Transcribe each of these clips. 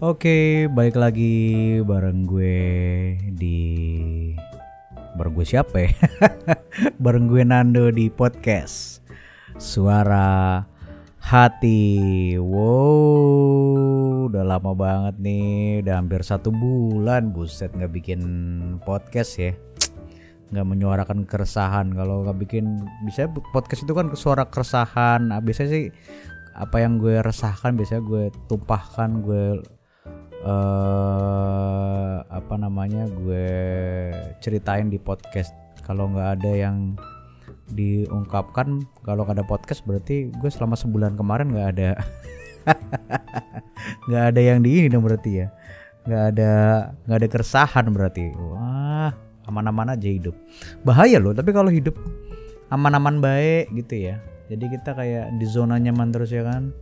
Oke, balik lagi bareng gue di bareng gue siapa ya? bareng gue Nando di podcast Suara Hati. Wow, udah lama banget nih, udah hampir satu bulan buset nggak bikin podcast ya. Nggak menyuarakan keresahan. Kalau nggak bikin, bisa podcast itu kan suara keresahan. Nah, biasanya sih apa yang gue resahkan biasanya gue tumpahkan gue eh apa namanya gue ceritain di podcast. Kalau nggak ada yang diungkapkan kalau ada podcast berarti gue selama sebulan kemarin nggak ada. Nggak ada yang di ini dong berarti ya. Nggak ada nggak ada keresahan berarti. Wah aman-aman aja hidup. Bahaya loh tapi kalau hidup aman-aman baik gitu ya. Jadi kita kayak di zona nyaman terus ya kan.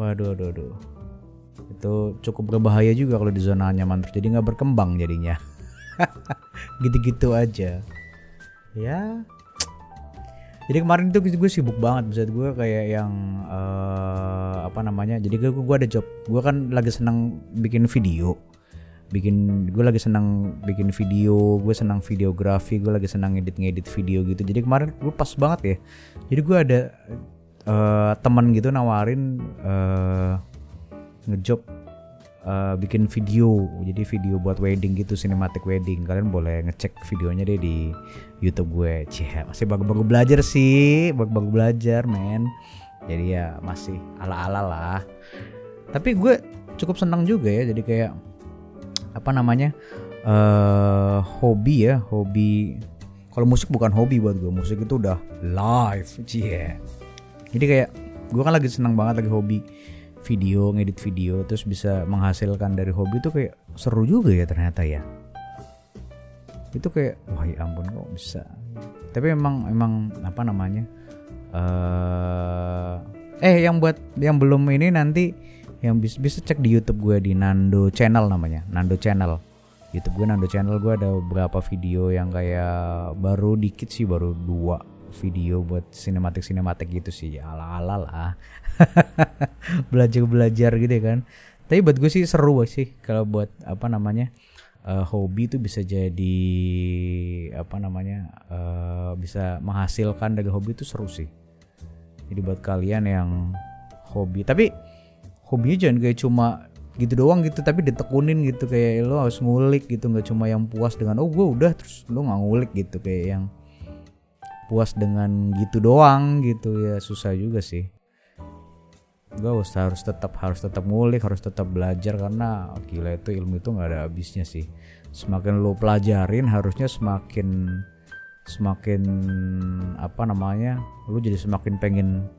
Waduh waduh waduh itu cukup berbahaya juga kalau di zona nyaman terus jadi nggak berkembang jadinya. Gitu-gitu aja. Ya. Jadi kemarin itu gue sibuk banget bisa gue kayak yang uh, apa namanya jadi gue gue ada job. Gue kan lagi senang bikin video. Bikin gue lagi senang bikin video gue senang videografi gue lagi senang ngedit ngedit video gitu. Jadi kemarin gue pas banget ya. Jadi gue ada uh, teman gitu nawarin uh, ngejob uh, bikin video. Jadi video buat wedding gitu cinematic wedding. Kalian boleh ngecek videonya deh di YouTube gue. Cie, masih bagus-bagus belajar sih. Bagus-bagus belajar men. Jadi ya masih ala-ala lah. Tapi gue cukup senang juga ya. Jadi kayak apa namanya uh, hobi ya. Hobi kalau musik bukan hobi buat gue. Musik itu udah live cie. Jadi kayak gue kan lagi senang banget lagi hobi video ngedit video terus bisa menghasilkan dari hobi itu kayak seru juga ya ternyata ya. Itu kayak wah ya ampun kok bisa? Tapi emang emang apa namanya uh, eh yang buat yang belum ini nanti yang bisa bisa cek di YouTube gue di Nando Channel namanya Nando Channel. YouTube gue Nando Channel gue ada beberapa video yang kayak baru dikit sih baru dua video buat sinematik sinematik gitu sih. Ala ala lah. Belajar belajar gitu ya kan. Tapi buat gue sih seru sih. Kalau buat apa namanya uh, hobi itu bisa jadi apa namanya uh, bisa menghasilkan dari hobi itu seru sih. Jadi buat kalian yang hobi tapi hobinya jangan kayak cuma gitu doang gitu tapi ditekunin gitu. Kayak lo harus ngulik gitu nggak cuma yang puas dengan oh gue udah terus lo nggak ngulik gitu. Kayak yang puas dengan gitu doang gitu. Ya susah juga sih. Gue harus harus tetap harus tetap ngulik harus tetap belajar karena gila itu ilmu itu nggak ada habisnya sih. Semakin lo pelajarin harusnya semakin semakin apa namanya lo jadi semakin pengen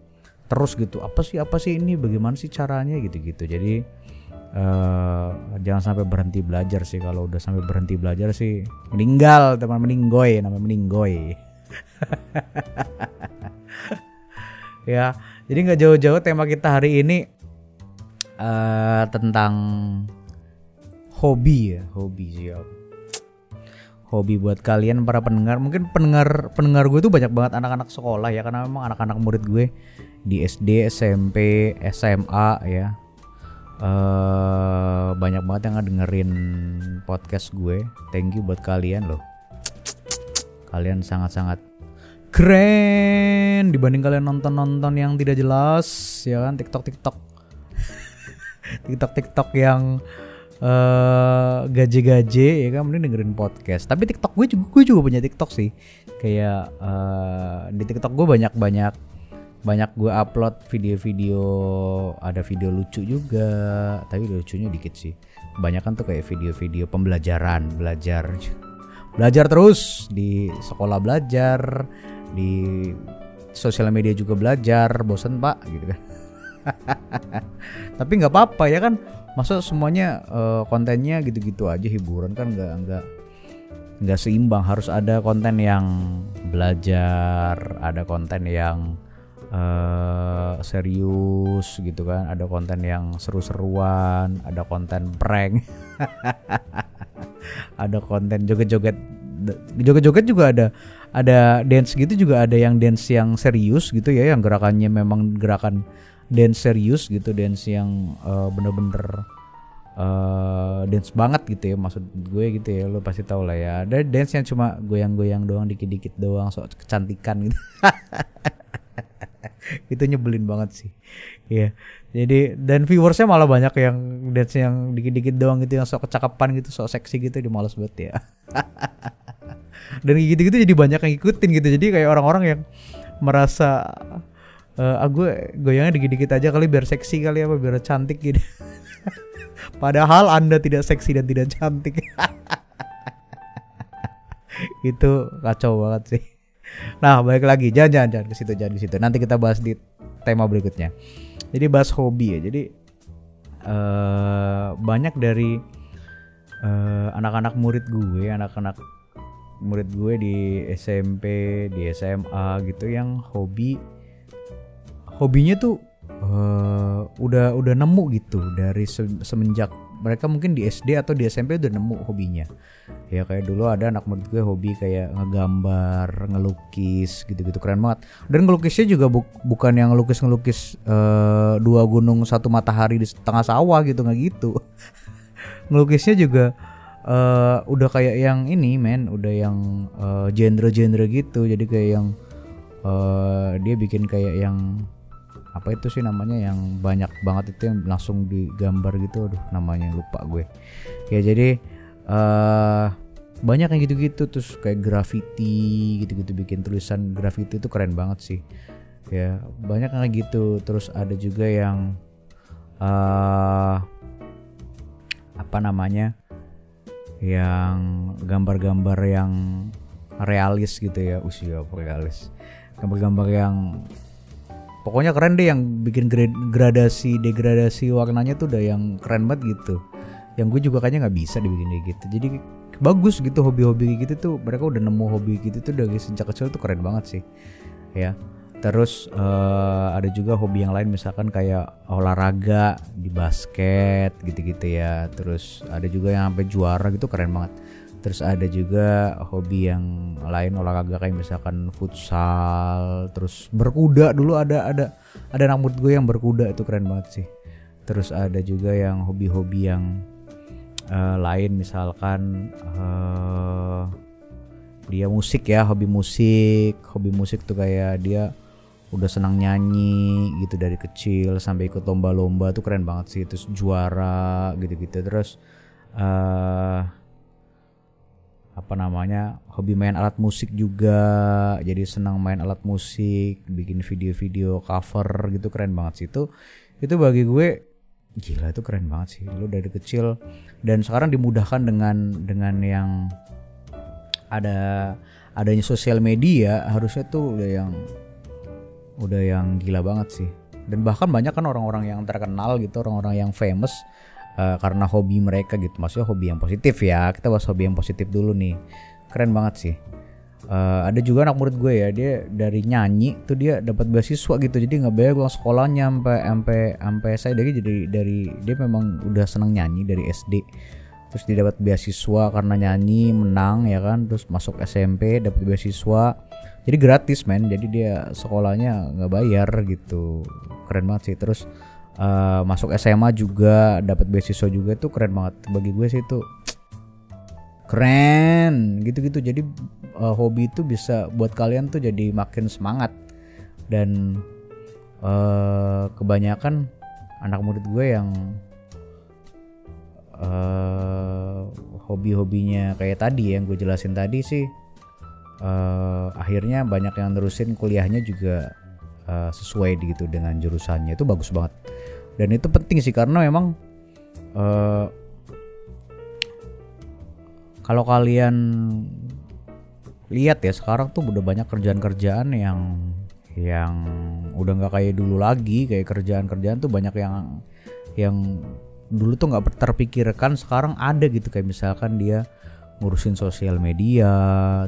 terus gitu. Apa sih apa sih ini? Bagaimana sih caranya? Gitu gitu jadi uh, jangan sampai berhenti belajar sih. Kalau udah sampai berhenti belajar sih meninggal teman meninggoy namanya meninggoy ya jadi nggak jauh-jauh tema kita hari ini uh, tentang hobi ya hobi sih ya. Hobi buat kalian para pendengar. Mungkin pendengar pendengar gue tuh banyak banget anak-anak sekolah ya karena memang anak-anak murid gue di SD SMP SMA ya. Uh, banyak banget yang dengerin podcast gue. Thank you buat kalian loh kalian sangat-sangat keren dibanding kalian nonton-nonton yang tidak jelas ya kan? TikTok TikTok. TikTok TikTok yang uh, gaje-gaje ya kan? Mending dengerin podcast. Tapi TikTok gue juga gue juga punya TikTok sih. Kayak uh, di TikTok gue banyak banyak gue upload video-video ada video lucu juga. Tapi lucunya dikit sih. Banyak kan tuh kayak video-video pembelajaran belajar belajar terus di sekolah belajar di sosial media juga belajar bosan pak gitu kan. Tapi nggak apa-apa ya kan masa semuanya uh, kontennya gitu-gitu aja hiburan kan nggak nggak nggak seimbang. Harus ada konten yang belajar ada konten yang uh, serius gitu kan ada konten yang seru-seruan ada konten prank ada konten joget-joget joget-joget juga ada ada dance gitu juga ada yang dance yang serius gitu ya yang gerakannya memang gerakan dance serius gitu dance yang uh, bener-bener uh, dance banget gitu ya maksud gue gitu ya lo pasti tau lah ya. Ada dance yang cuma goyang-goyang doang dikit-dikit doang sok kecantikan gitu. Itu nyebelin banget sih. Iya. Jadi dan viewersnya malah banyak yang dance yang dikit-dikit doang gitu yang sok kecakapan gitu, sok seksi gitu di males banget ya. dan gitu-gitu jadi banyak yang ikutin gitu. Jadi kayak orang-orang yang merasa uh, ah gue goyangnya dikit-dikit aja kali biar seksi kali apa biar cantik gitu. Padahal Anda tidak seksi dan tidak cantik. itu kacau banget sih. Nah, balik lagi. Jangan jangan ke situ, jangan ke situ. Nanti kita bahas di tema berikutnya. Jadi bahas hobi ya. Jadi uh, banyak dari eh, anak-anak murid gue, anak-anak murid gue di SMP, di SMA gitu yang hobi hobinya tuh uh, udah udah nemu gitu dari se semenjak mereka mungkin di SD atau di SMP udah nemu hobinya. Ya kayak dulu ada anak murid gue hobi kayak ngegambar ngelukis gitu-gitu. Keren banget. Dan ngelukisnya juga bu bukan yang ngelukis ngelukis uh, dua gunung satu matahari di tengah sawah gitu nggak gitu. Ngelukisnya juga uh, udah kayak yang ini men. Udah yang genre-genre uh, gitu. Jadi kayak yang uh, dia bikin kayak yang apa itu sih namanya yang banyak banget itu yang langsung digambar gitu? Aduh namanya lupa gue. Ya jadi uh, banyak yang gitu-gitu terus kayak graffiti gitu-gitu bikin tulisan graffiti itu keren banget sih. Ya banyak yang gitu. Terus ada juga yang uh, apa namanya yang gambar-gambar yang realis gitu ya. Usia realis? Gambar-gambar yang pokoknya keren deh yang bikin gradasi degradasi warnanya tuh udah yang keren banget gitu. Yang gue juga kayaknya nggak bisa dibikin kayak gitu. Jadi bagus gitu hobi-hobi gitu tuh. Mereka udah nemu hobi gitu tuh dari sejak kecil tuh keren banget sih. Ya. Terus uh, ada juga hobi yang lain misalkan kayak olahraga di basket gitu-gitu ya. Terus ada juga yang sampai juara gitu keren banget terus ada juga hobi yang lain olahraga kayak misalkan futsal terus berkuda. Dulu ada ada ada murid gue yang berkuda itu keren banget sih. Terus ada juga yang hobi-hobi yang uh, lain misalkan uh, dia musik ya hobi musik. Hobi musik tuh kayak dia udah senang nyanyi gitu dari kecil sampai ikut lomba-lomba tuh keren banget sih. Terus juara gitu-gitu. Terus uh, apa namanya hobi main alat musik juga. Jadi senang main alat musik bikin video-video cover gitu keren banget sih. Itu itu bagi gue gila itu keren banget sih. Lo dari kecil dan sekarang dimudahkan dengan dengan yang ada adanya sosial media harusnya tuh udah yang udah yang gila banget sih. Dan bahkan banyak kan orang-orang yang terkenal gitu orang-orang yang famous uh, karena hobi mereka gitu. Maksudnya hobi yang positif ya. Kita bahas hobi yang positif dulu nih. Keren banget sih. Uh, ada juga anak murid gue ya. Dia dari nyanyi tuh dia dapat beasiswa gitu. Jadi nggak bayar uang sekolahnya sampai sampai sampai saya dari jadi dari dia memang udah seneng nyanyi dari SD terus dia dapat beasiswa karena nyanyi menang ya kan. Terus masuk SMP dapat beasiswa. Jadi gratis men. Jadi dia sekolahnya nggak bayar gitu. Keren banget sih. Terus uh, masuk SMA juga dapat beasiswa juga tuh keren banget. Bagi gue sih itu keren gitu-gitu. Jadi uh, hobi itu bisa buat kalian tuh jadi makin semangat. Dan uh, kebanyakan anak murid gue yang uh, hobi-hobinya kayak tadi yang gue jelasin tadi sih uh, akhirnya banyak yang nerusin kuliahnya juga uh, sesuai gitu dengan jurusannya. Itu bagus banget. Dan itu penting sih karena memang uh, kalau kalian lihat ya sekarang tuh udah banyak kerjaan-kerjaan yang yang udah nggak kayak dulu lagi. Kayak kerjaan-kerjaan tuh banyak yang yang dulu tuh nggak terpikirkan sekarang ada gitu. Kayak misalkan dia ngurusin sosial media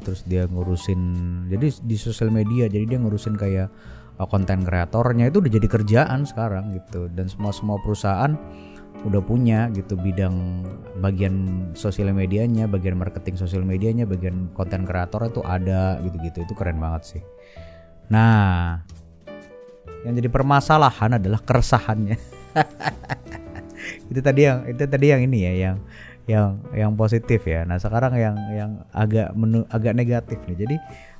terus dia ngurusin jadi di sosial media jadi dia ngurusin kayak konten kreatornya itu udah jadi kerjaan sekarang gitu dan semua semua perusahaan udah punya gitu bidang bagian sosial medianya, bagian marketing sosial medianya, bagian konten kreator itu ada gitu-gitu itu keren banget sih. Nah, yang jadi permasalahan adalah keresahannya. itu tadi yang itu tadi yang ini ya yang yang yang positif ya nah sekarang yang yang agak menu agak negatif nih jadi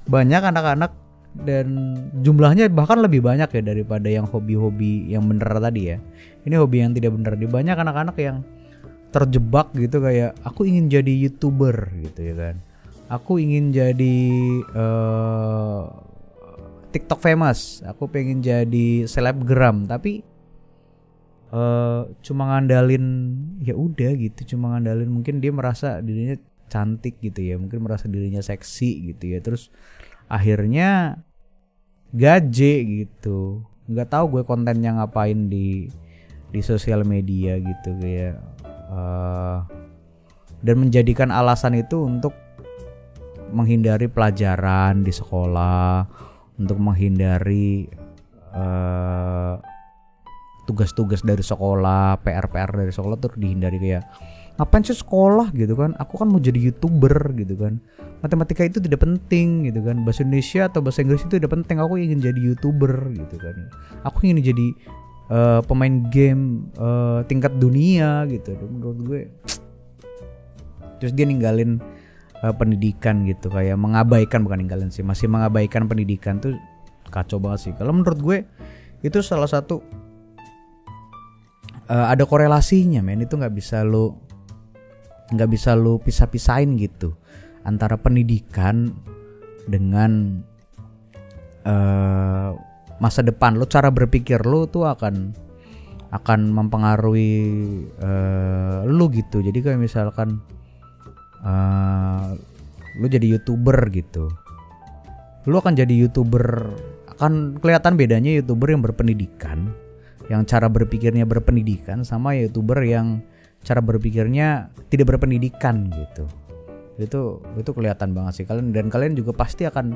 banyak anak-anak dan jumlahnya bahkan lebih banyak ya daripada yang hobi-hobi yang bener tadi ya. Ini hobi yang tidak bener. Di banyak anak-anak yang terjebak gitu kayak aku ingin jadi youtuber gitu ya kan. Aku ingin jadi uh, TikTok famous. Aku pengen jadi selebgram. Tapi uh, cuma ngandalin ya udah gitu cuma ngandalin. Mungkin dia merasa dirinya cantik gitu ya. Mungkin merasa dirinya seksi gitu ya. Terus akhirnya gaje gitu. Nggak tahu gue kontennya ngapain di di sosial media gitu kayak uh, dan menjadikan alasan itu untuk menghindari pelajaran di sekolah untuk menghindari uh, tugas-tugas dari sekolah, PR-PR dari sekolah tuh dihindari kayak ngapain sih sekolah gitu kan? Aku kan mau jadi youtuber gitu kan. Matematika itu tidak penting gitu kan. Bahasa Indonesia atau bahasa Inggris itu tidak penting. Aku ingin jadi youtuber gitu kan. Aku ingin jadi uh, pemain game uh, tingkat dunia gitu. Menurut gue. Terus dia ninggalin uh, pendidikan gitu kayak mengabaikan bukan ninggalin sih masih mengabaikan pendidikan tuh kacau banget sih kalau menurut gue itu salah satu uh, ada korelasinya men itu nggak bisa lo nggak bisa lo pisah-pisahin gitu. Antara pendidikan dengan uh, masa depan lo cara berpikir lo tuh akan akan mempengaruhi uh, lu gitu. Jadi kayak misalkan uh, lu jadi youtuber gitu. Lu akan jadi youtuber akan kelihatan bedanya youtuber yang berpendidikan yang cara berpikirnya berpendidikan sama youtuber yang cara berpikirnya tidak berpendidikan gitu. Itu itu kelihatan banget sih. Kalian dan kalian juga pasti akan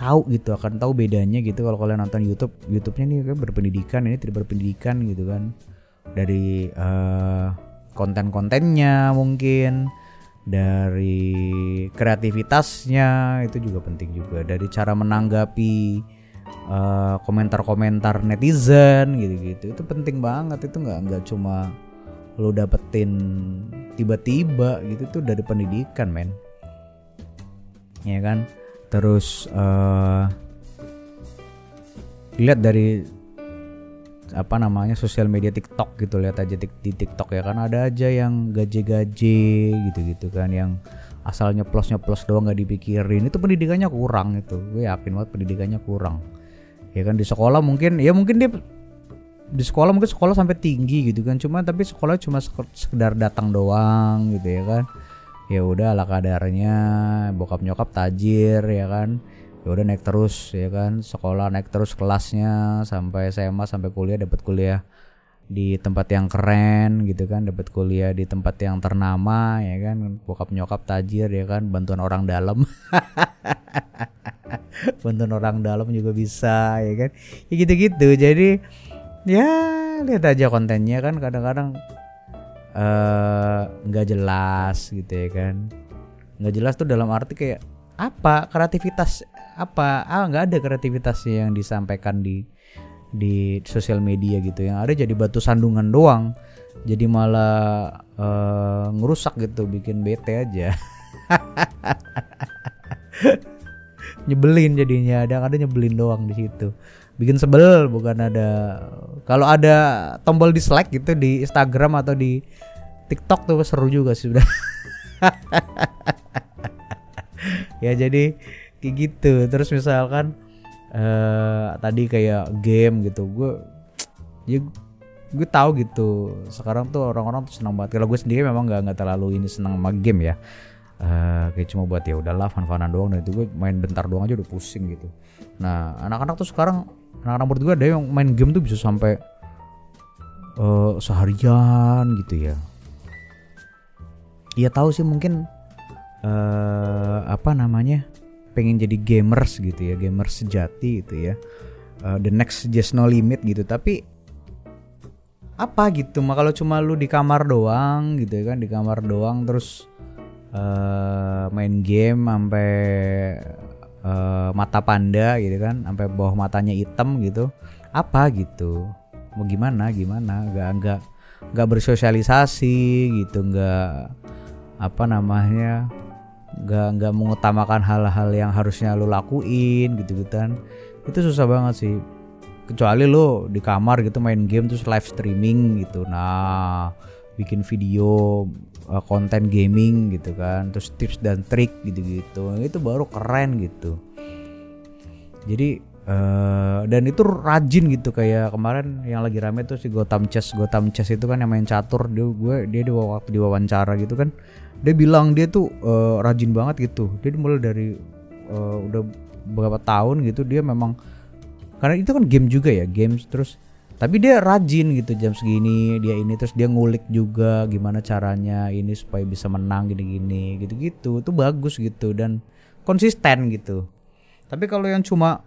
tahu gitu akan tahu bedanya gitu kalau kalian nonton YouTube. YouTube-nya nih kan berpendidikan ini tidak berpendidikan gitu kan. Dari uh, konten-kontennya mungkin dari kreativitasnya itu juga penting juga. Dari cara menanggapi eh, komentar-komentar netizen gitu-gitu itu penting banget. Itu nggak nggak cuma lo dapetin tiba-tiba gitu tuh dari pendidikan men. Ya kan? Terus uh, lihat dari apa namanya sosial media TikTok gitu lihat aja di TikTok ya kan? Ada aja yang gaje-gaje gitu-gitu kan? Yang asalnya plus plus doang nggak dipikirin. Itu pendidikannya kurang itu. Gue yakin banget pendidikannya kurang. Ya kan? Di sekolah mungkin ya mungkin dia di sekolah mungkin sekolah sampai tinggi gitu kan. Cuma tapi sekolah cuma sekedar datang doang gitu ya kan. Ya udah ala kadarnya bokap nyokap tajir ya kan. Ya udah naik terus ya kan. Sekolah naik terus kelasnya sampai SMA sampai kuliah dapat kuliah di tempat yang keren gitu kan. Dapat kuliah di tempat yang ternama ya kan. Bokap nyokap tajir ya kan. Bantuan orang dalam. Bantuan orang dalam juga bisa ya kan. Ya gitu-gitu. Jadi ya lihat aja kontennya kan kadang-kadang eh, nggak -kadang, uh, jelas gitu ya kan. Nggak jelas tuh dalam arti kayak apa kreativitas apa ah nggak ada kreativitas yang disampaikan di di sosial media gitu. Yang ada jadi batu sandungan doang. Jadi malah uh, ngerusak gitu bikin bete aja. Nyebelin jadinya ada ada nyebelin doang di situ bikin sebel bukan ada kalau ada tombol dislike gitu di Instagram atau di TikTok tuh seru juga sih udah ya jadi kayak gitu. Terus misalkan uh, tadi kayak game gitu gue ya gue tahu gitu. Sekarang tuh orang-orang tuh senang banget. Kalau gue sendiri memang nggak nggak terlalu ini senang sama game ya uh, kayak cuma buat ya udahlah fun-funan doang. Dan itu gue main bentar doang aja udah pusing gitu. Nah anak-anak tuh sekarang anak-anak menurut gue ada yang main game tuh bisa sampai uh, seharian gitu ya. Iya tahu sih mungkin uh, apa namanya pengen jadi gamers gitu ya gamers sejati gitu ya. Uh, the next just no limit gitu. Tapi apa gitu mah kalau cuma lu di kamar doang gitu ya kan di kamar doang terus uh, main game sampai uh, mata panda gitu kan sampai bawah matanya hitam gitu. Apa gitu? Mau gimana gimana? Gak gak nggak bersosialisasi gitu nggak apa namanya nggak nggak mengutamakan hal-hal yang harusnya lo lakuin gitu gitu kan. Itu susah banget sih. Kecuali lo di kamar gitu main game terus live streaming gitu. Nah bikin video uh, konten gaming gitu kan terus tips dan trik gitu-gitu. Itu baru keren gitu. Jadi uh, dan itu rajin gitu kayak kemarin yang lagi rame tuh si Gotham Chess. Gotham Chess itu kan yang main catur. Dia gue dia di waktu diwawancara gitu kan dia bilang dia tuh uh, rajin banget gitu. Dia mulai dari uh, udah beberapa tahun gitu dia memang karena itu kan game juga ya games terus tapi dia rajin gitu jam segini dia ini terus dia ngulik juga gimana caranya ini supaya bisa menang gini-gini gitu-gitu. Itu bagus gitu dan konsisten gitu. Tapi kalau yang cuma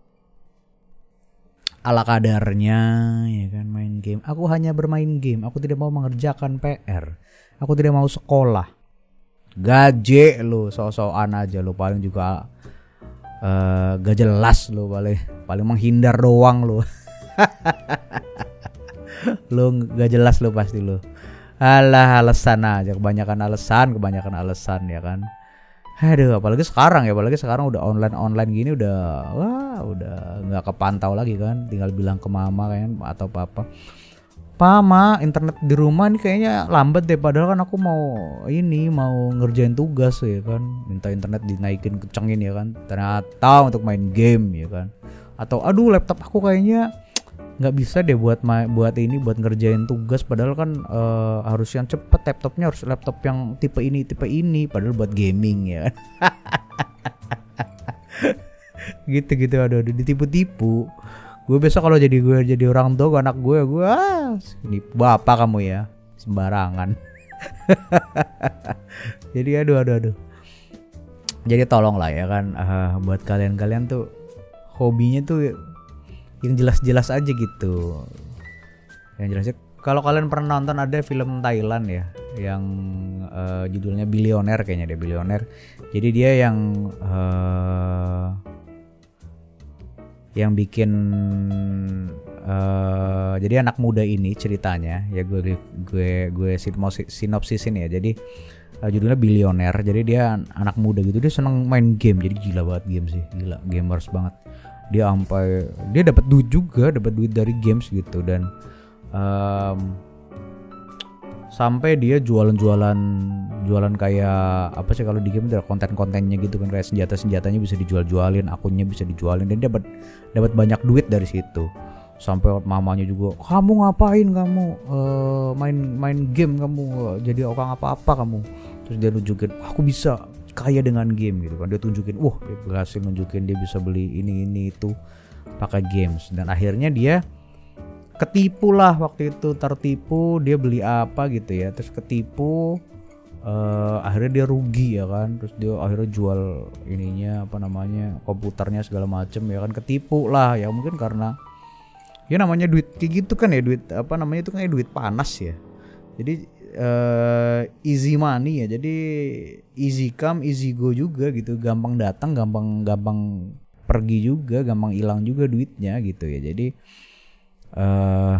ala kadarnya ya kan main game. Aku hanya bermain game. Aku tidak mau mengerjakan PR aku tidak mau sekolah. Gaje lo so-soan aja lo paling juga uh, gak jelas lo paling paling menghindar doang lo lu gak jelas lu pasti lu. Alah alasan aja. Kebanyakan alasan kebanyakan alasan ya kan? Aduh apalagi sekarang ya. Apalagi sekarang udah online online gini udah wah udah nggak kepantau lagi kan? Tinggal bilang ke mama kan atau papa Pama internet di rumah ini kayaknya lambat deh. Padahal kan aku mau ini mau ngerjain tugas ya kan? Minta internet dinaikin kencengin ya kan? Ternyata untuk main game ya kan? Atau aduh laptop aku kayaknya nggak bisa deh buat buat ini buat ngerjain tugas. Padahal kan uh, harus yang cepet laptopnya harus laptop yang tipe ini tipe ini. Padahal buat gaming ya. Gitu gitu aduh, aduh ditipu-tipu. Gue besok kalau jadi gue jadi orang tua anak gue gue ah, ini bapak kamu ya sembarangan. Jadi aduh aduh aduh. Jadi tolong lah ya kan uh, buat kalian-kalian tuh hobinya tuh yang jelas-jelas aja gitu. Yang jelasnya kalau kalian pernah nonton ada film Thailand ya yang uh, judulnya Bilioner kayaknya dia Bilioner jadi dia yang uh, yang bikin uh, jadi anak muda ini ceritanya ya gue gue gue sinopsisin ya. Jadi uh, judulnya Bilioner jadi dia anak muda gitu dia seneng main game. Jadi gila banget game sih gila gamers banget dia sampai dia dapat duit juga dapat duit dari games gitu. Dan um, sampai dia jualan-jualan jualan kayak apa sih kalau di game ada konten-kontennya gitu kan kayak senjata-senjatanya bisa dijual-jualin akunnya bisa dijualin dan dia dapat dapat banyak duit dari situ. Sampai mamanya juga kamu ngapain kamu uh, main main game kamu uh, jadi orang apa-apa kamu? Terus dia nunjukin aku bisa kaya dengan game gitu kan. Dia tunjukin wah dia berhasil nunjukin dia bisa beli ini ini itu. Pakai games. Dan akhirnya dia ketipu lah waktu itu tertipu dia beli apa gitu ya. Terus ketipu uh, akhirnya dia rugi ya kan. Terus dia akhirnya jual ininya apa namanya komputernya segala macem ya kan. Ketipu lah ya mungkin karena ya namanya duit kayak gitu kan ya duit apa namanya itu kan duit panas ya. Jadi uh, easy money ya. Jadi easy come easy go juga gitu. Gampang datang gampang gampang pergi juga gampang hilang juga duitnya gitu ya. Jadi uh,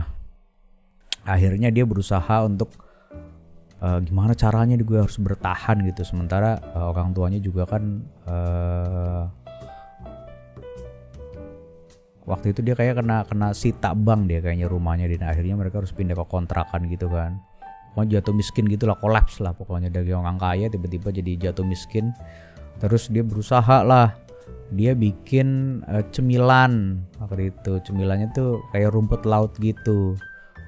akhirnya dia berusaha untuk uh, gimana caranya gue harus bertahan gitu. Sementara uh, orang tuanya juga kan uh, waktu itu dia kayak kena kena sita bank dia kayaknya rumahnya. Dan akhirnya mereka harus pindah ke kontrakan gitu kan pokoknya jatuh miskin gitulah kolaps lah pokoknya. Dari orang kaya tiba-tiba jadi jatuh miskin. Terus dia berusaha lah. Dia bikin uh, cemilan waktu itu. Cemilannya tuh kayak rumput laut gitu.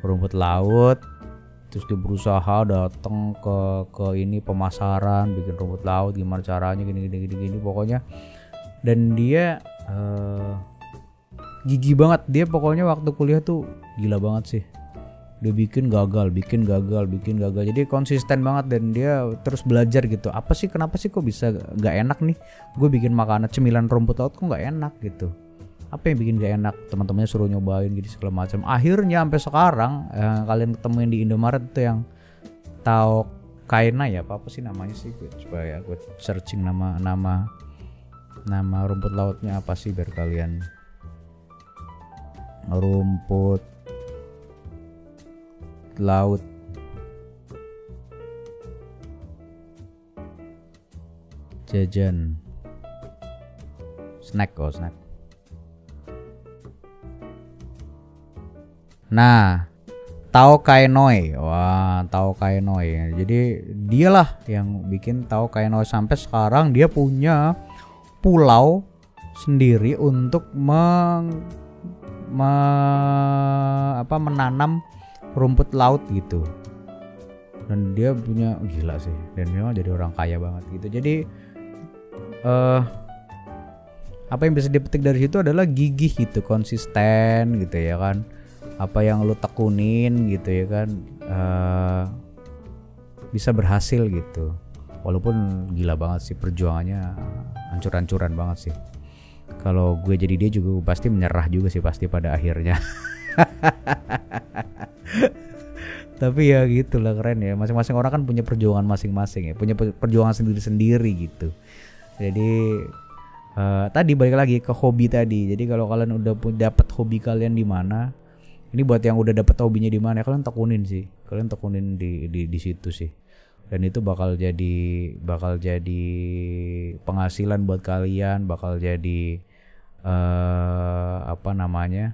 Rumput laut terus dia berusaha datang ke ke ini pemasaran bikin rumput laut gimana caranya gini gini gini gini pokoknya. Dan dia uh, gigi banget. Dia pokoknya waktu kuliah tuh gila banget sih dia bikin gagal bikin gagal bikin gagal. Jadi konsisten banget dan dia terus belajar gitu. Apa sih kenapa sih kok bisa gak enak nih? Gue bikin makanan cemilan rumput laut kok gak enak gitu. Apa yang bikin gak enak? Teman-temannya suruh nyobain gitu segala macam. Akhirnya sampai sekarang yang kalian ketemuin di Indomaret itu yang tahu kaina ya apa apa sih namanya sih? Gue coba ya gue searching nama nama nama rumput lautnya apa sih biar kalian rumput laut. Jajan. Snack kok, oh, snack. Nah, Tao Kainoi. Wah, Tao Kainoi. Jadi dialah yang bikin Tao Kainoi sampai sekarang dia punya pulau sendiri untuk meng me, apa menanam rumput laut gitu. Dan dia punya gila sih. Dan memang jadi orang kaya banget gitu. Jadi uh, apa yang bisa dipetik dari situ adalah gigih gitu, konsisten gitu ya kan apa yang lu tekunin gitu ya kan uh, bisa berhasil gitu walaupun gila banget sih perjuangannya hancur-hancuran banget sih kalau gue jadi dia juga pasti menyerah juga sih pasti pada akhirnya tapi ya gitulah keren ya. Masing-masing orang kan punya perjuangan masing-masing ya. Punya perjuangan sendiri-sendiri gitu. Jadi uh, tadi balik lagi ke hobi tadi. Jadi kalau kalian udah dapat hobi kalian di mana ini buat yang udah dapet hobinya di mana kalian tekunin sih. Kalian tekunin di di di situ sih. Dan itu bakal jadi bakal jadi penghasilan buat kalian bakal jadi uh, apa namanya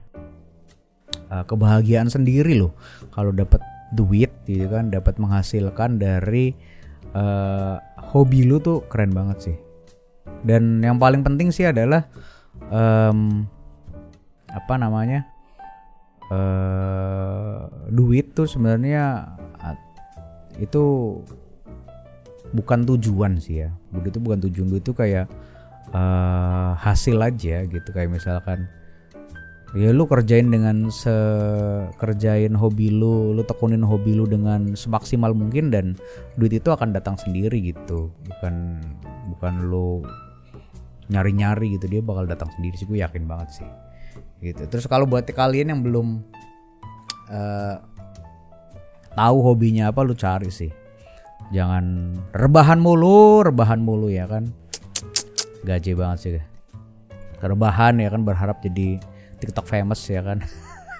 uh, kebahagiaan sendiri loh. Kalau dapat duit gitu kan dapat menghasilkan dari uh, hobi lu tuh keren banget sih. Dan yang paling penting sih adalah um, apa namanya uh, duit tuh sebenarnya itu bukan tujuan sih ya. Duit itu bukan tujuan duit itu kayak uh, hasil aja gitu. Kayak misalkan ya lu kerjain dengan sekerjain hobi lu lu tekunin hobi lu dengan semaksimal mungkin dan duit itu akan datang sendiri gitu. Bukan bukan lu nyari-nyari gitu dia bakal datang sendiri sih gue yakin banget sih. Gitu. Terus kalau buat kalian yang belum uh, tahu hobinya apa lu cari sih. Jangan rebahan mulu rebahan mulu ya kan. Gaji banget sih. Rebahan ya kan berharap jadi TikTok famous ya kan?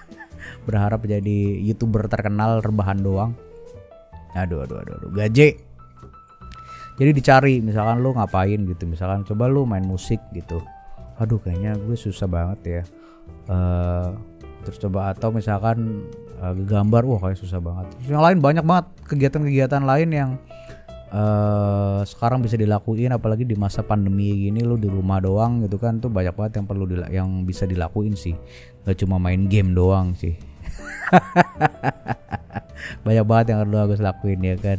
Berharap jadi youtuber terkenal rebahan doang. Aduh aduh aduh, aduh. gaji jadi dicari misalkan lu ngapain gitu. Misalkan coba lu main musik gitu. Aduh kayaknya gue susah banget ya. Uh, terus coba atau misalkan uh, gambar wah kayak susah banget. Terus yang lain banyak banget kegiatan-kegiatan lain yang uh, sekarang bisa dilakuin apalagi di masa pandemi gini lu di rumah doang gitu kan tuh banyak banget yang perlu yang bisa dilakuin sih. Nggak cuma main game doang sih. Banyak banget yang perlu aku lakuin ya kan.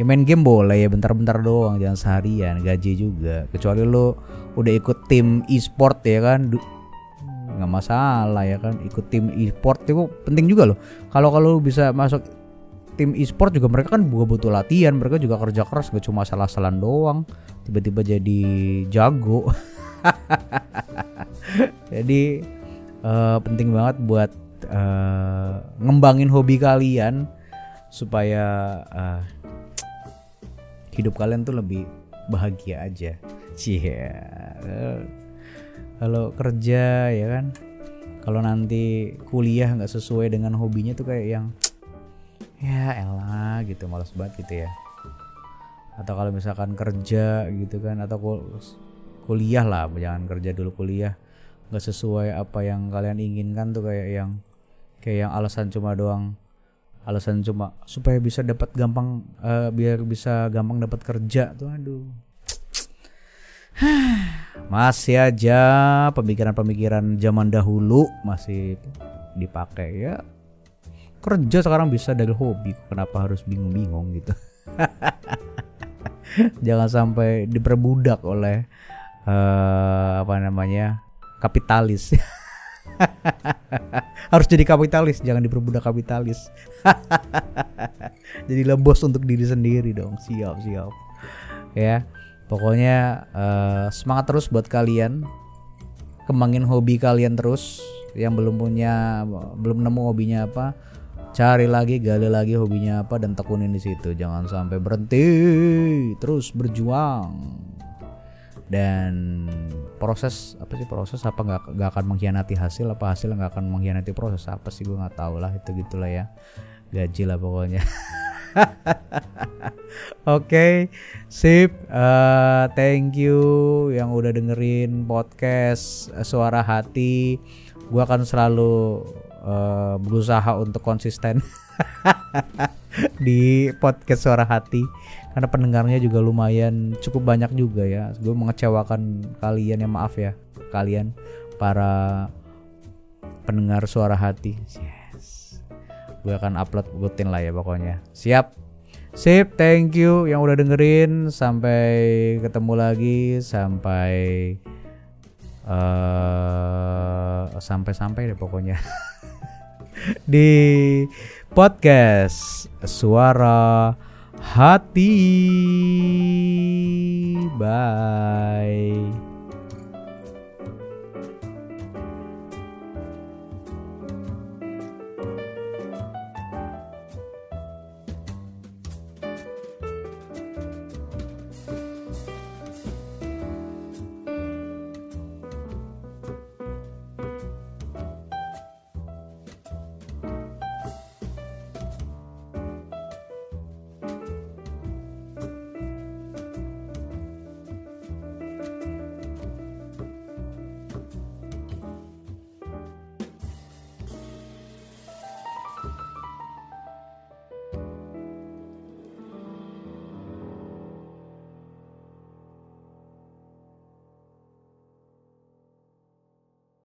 Ya main game boleh ya bentar-bentar doang jangan seharian gaji juga. Kecuali lu udah ikut tim e-sport ya kan. Nggak masalah ya kan. Ikut tim e-sport itu penting juga loh. Kalau kalau bisa masuk tim e-sport juga mereka kan juga butuh latihan mereka juga kerja keras gak cuma salah-salah doang. Tiba-tiba jadi jago. Jadi uh, penting banget buat uh, ngembangin hobi kalian supaya uh, hidup kalian tuh lebih bahagia aja. Sih yeah kalau kerja ya kan? Kalau nanti kuliah nggak sesuai dengan hobinya tuh kayak yang ya elah gitu malas banget gitu ya. Atau kalau misalkan kerja gitu kan atau kul kuliah lah jangan kerja dulu kuliah. Nggak sesuai apa yang kalian inginkan tuh kayak yang kayak yang alasan cuma doang. Alasan cuma supaya bisa dapat gampang uh, biar bisa gampang dapat kerja tuh aduh. Masih aja pemikiran-pemikiran zaman dahulu masih dipakai ya kerja sekarang bisa dari hobi kenapa harus bingung-bingung gitu jangan sampai diperbudak oleh uh, apa namanya kapitalis harus jadi kapitalis jangan diperbudak kapitalis jadi bos untuk diri sendiri dong siap siap ya Pokoknya uh, semangat terus buat kalian. Kembangin hobi kalian terus. Yang belum punya belum nemu hobinya apa, cari lagi, gali lagi hobinya apa dan tekunin di situ. Jangan sampai berhenti, terus berjuang. Dan proses apa sih proses? Apa nggak nggak akan mengkhianati hasil? Apa hasil nggak akan mengkhianati proses? Apa sih? Gue nggak tahu lah. Itu gitulah ya. Gaji lah pokoknya. Oke, sip. Uh, thank you yang udah dengerin podcast Suara Hati. Gua akan selalu uh, berusaha untuk konsisten di podcast Suara Hati karena pendengarnya juga lumayan cukup banyak juga ya. Gue mengecewakan kalian ya maaf ya kalian para pendengar Suara Hati. Yes. Gue akan upload rutin lah ya pokoknya. Siap. Sip, thank you yang udah dengerin. Sampai ketemu lagi, sampai uh, sampai-sampai deh pokoknya di podcast Suara Hati. Bye.